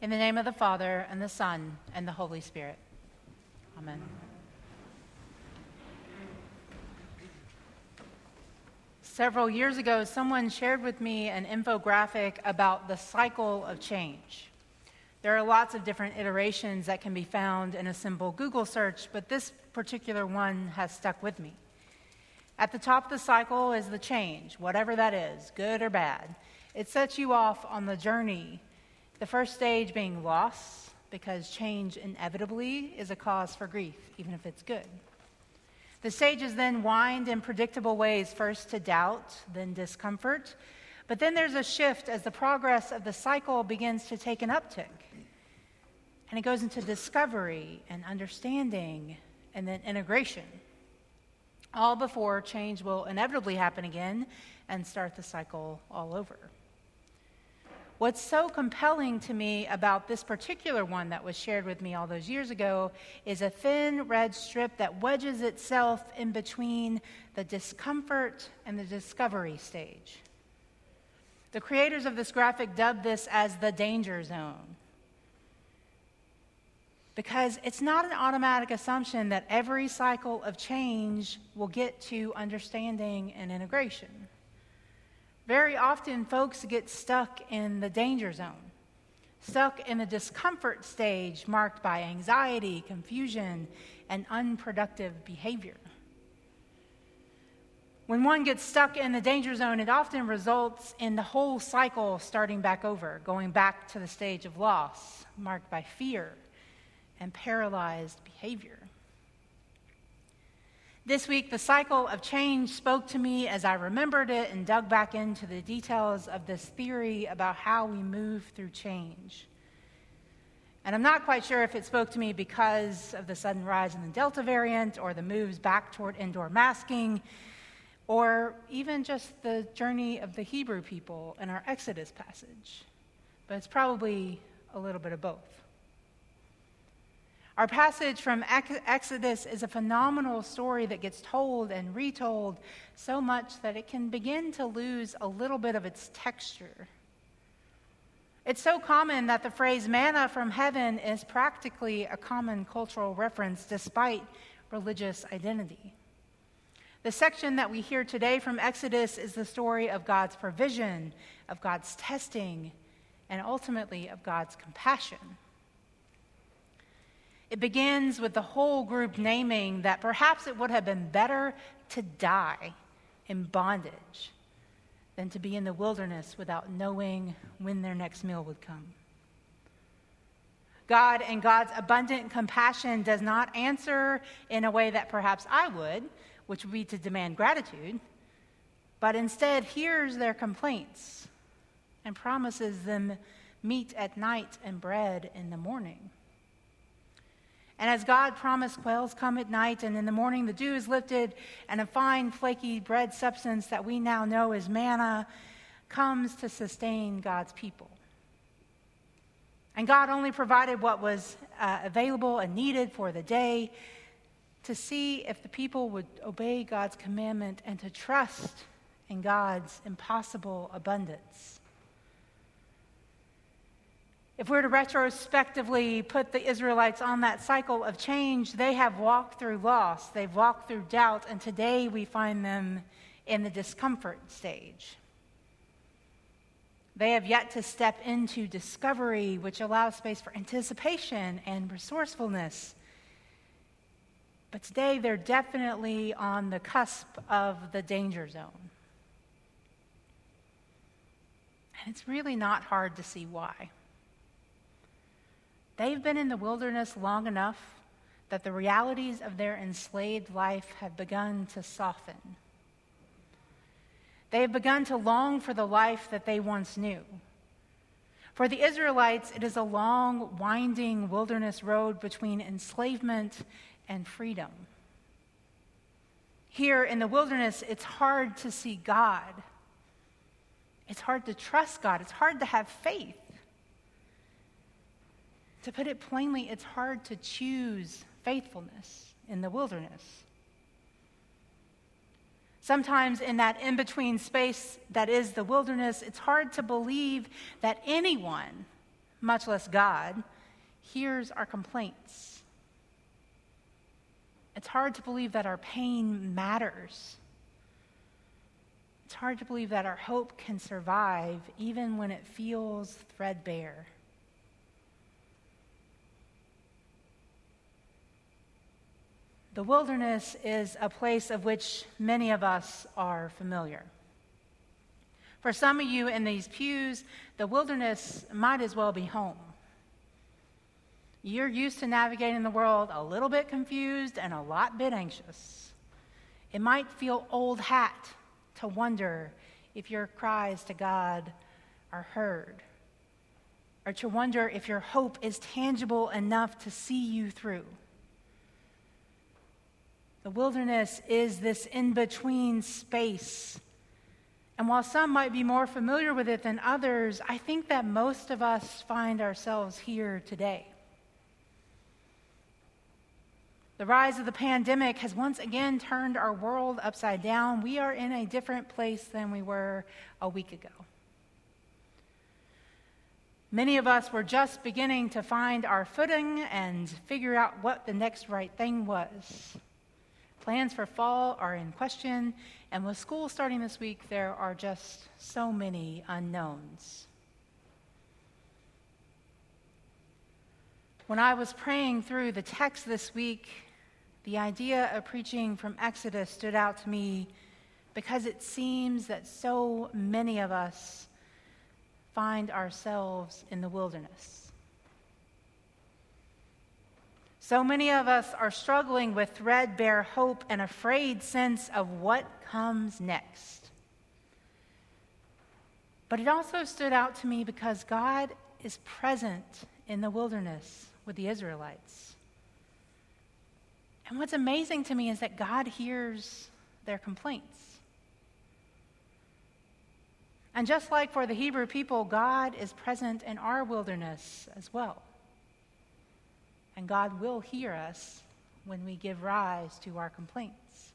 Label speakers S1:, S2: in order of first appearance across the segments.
S1: In the name of the Father, and the Son, and the Holy Spirit. Amen. Several years ago, someone shared with me an infographic about the cycle of change. There are lots of different iterations that can be found in a simple Google search, but this particular one has stuck with me. At the top of the cycle is the change, whatever that is, good or bad. It sets you off on the journey the first stage being loss, because change inevitably is a cause for grief, even if it's good. The stages then wind in predictable ways, first to doubt, then discomfort. But then there's a shift as the progress of the cycle begins to take an uptick. And it goes into discovery and understanding and then integration. All before change will inevitably happen again and start the cycle all over. What's so compelling to me about this particular one that was shared with me all those years ago is a thin red strip that wedges itself in between the discomfort and the discovery stage. The creators of this graphic dubbed this as the danger zone. Because it's not an automatic assumption that every cycle of change will get to understanding and integration. Very often, folks get stuck in the danger zone, stuck in the discomfort stage marked by anxiety, confusion, and unproductive behavior. When one gets stuck in the danger zone, it often results in the whole cycle starting back over, going back to the stage of loss, marked by fear and paralyzed behavior. This week, the cycle of change spoke to me as I remembered it and dug back into the details of this theory about how we move through change. And I'm not quite sure if it spoke to me because of the sudden rise in the Delta variant or the moves back toward indoor masking or even just the journey of the Hebrew people in our Exodus passage. But it's probably a little bit of both. Our passage from Exodus is a phenomenal story that gets told and retold so much that it can begin to lose a little bit of its texture. It's so common that the phrase manna from heaven is practically a common cultural reference despite religious identity. The section that we hear today from Exodus is the story of God's provision, of God's testing, and ultimately of God's compassion. It begins with the whole group naming that perhaps it would have been better to die in bondage than to be in the wilderness without knowing when their next meal would come. God and God's abundant compassion does not answer in a way that perhaps I would, which would be to demand gratitude, but instead hears their complaints and promises them meat at night and bread in the morning. And as God promised, quails come at night, and in the morning the dew is lifted, and a fine, flaky bread substance that we now know as manna comes to sustain God's people. And God only provided what was uh, available and needed for the day to see if the people would obey God's commandment and to trust in God's impossible abundance. If we're to retrospectively put the Israelites on that cycle of change, they have walked through loss, they've walked through doubt, and today we find them in the discomfort stage. They have yet to step into discovery, which allows space for anticipation and resourcefulness. But today they're definitely on the cusp of the danger zone. And it's really not hard to see why. They've been in the wilderness long enough that the realities of their enslaved life have begun to soften. They have begun to long for the life that they once knew. For the Israelites, it is a long, winding wilderness road between enslavement and freedom. Here in the wilderness, it's hard to see God. It's hard to trust God. It's hard to have faith. To put it plainly, it's hard to choose faithfulness in the wilderness. Sometimes, in that in between space that is the wilderness, it's hard to believe that anyone much less God, hears our complaints. It's hard to believe that our pain matters. It's hard to believe that our hope can survive even when it feels threadbare. The wilderness is a place of which many of us are familiar. For some of you in these pews, the wilderness might as well be home. You're used to navigating the world a little bit confused and a lot bit anxious. It might feel old hat to wonder if your cries to God are heard, or to wonder if your hope is tangible enough to see you through. The wilderness is this in between space. And while some might be more familiar with it than others, I think that most of us find ourselves here today. The rise of the pandemic has once again turned our world upside down. We are in a different place than we were a week ago. Many of us were just beginning to find our footing and figure out what the next right thing was. Plans for fall are in question, and with school starting this week, there are just so many unknowns. When I was praying through the text this week, the idea of preaching from Exodus stood out to me because it seems that so many of us find ourselves in the wilderness. So many of us are struggling with threadbare hope and a afraid sense of what comes next. But it also stood out to me because God is present in the wilderness with the Israelites. And what's amazing to me is that God hears their complaints. And just like for the Hebrew people, God is present in our wilderness as well. And God will hear us when we give rise to our complaints.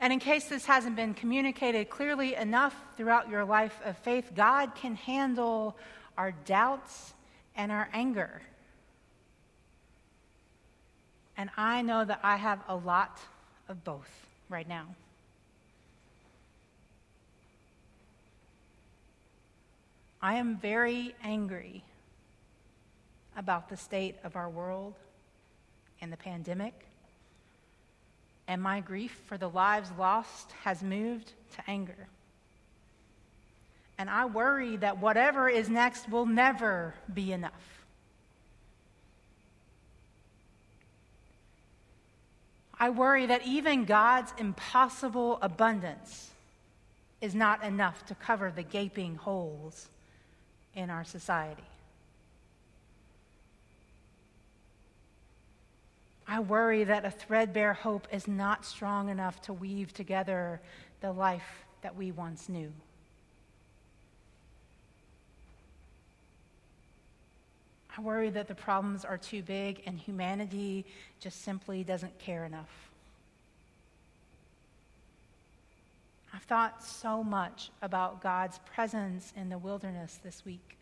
S1: And in case this hasn't been communicated clearly enough throughout your life of faith, God can handle our doubts and our anger. And I know that I have a lot of both right now. I am very angry about the state of our world and the pandemic. And my grief for the lives lost has moved to anger. And I worry that whatever is next will never be enough. I worry that even God's impossible abundance is not enough to cover the gaping holes in our society. I worry that a threadbare hope is not strong enough to weave together the life that we once knew. I worry that the problems are too big and humanity just simply doesn't care enough. I've thought so much about God's presence in the wilderness this week.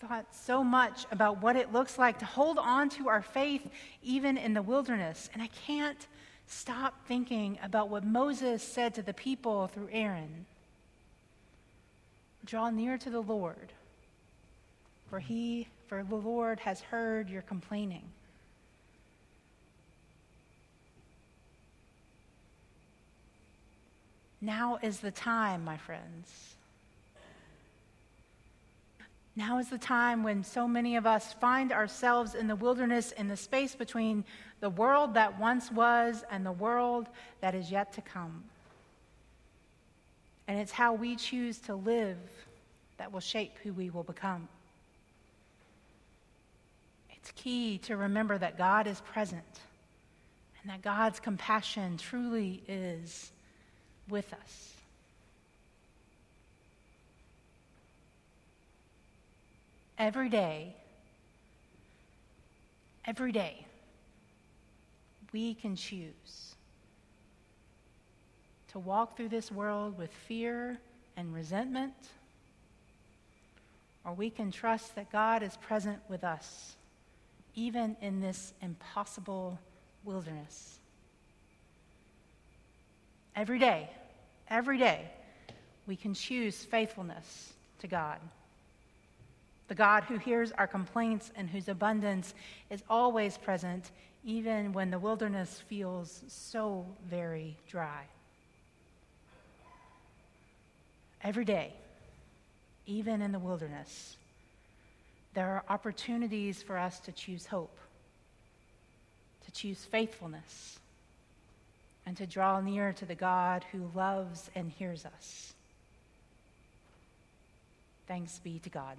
S1: Thought so much about what it looks like to hold on to our faith even in the wilderness. And I can't stop thinking about what Moses said to the people through Aaron Draw near to the Lord for he, for the Lord has heard your complaining. Now is the time, my friends. Now is the time when so many of us find ourselves in the wilderness, in the space between the world that once was and the world that is yet to come. And it's how we choose to live that will shape who we will become. It's key to remember that God is present and that God's compassion truly is with us. Every day, every day, we can choose to walk through this world with fear and resentment, or we can trust that God is present with us, even in this impossible wilderness. Every day, every day, we can choose faithfulness to God. The God who hears our complaints and whose abundance is always present, even when the wilderness feels so very dry. Every day, even in the wilderness, there are opportunities for us to choose hope, to choose faithfulness, and to draw near to the God who loves and hears us. Thanks be to God.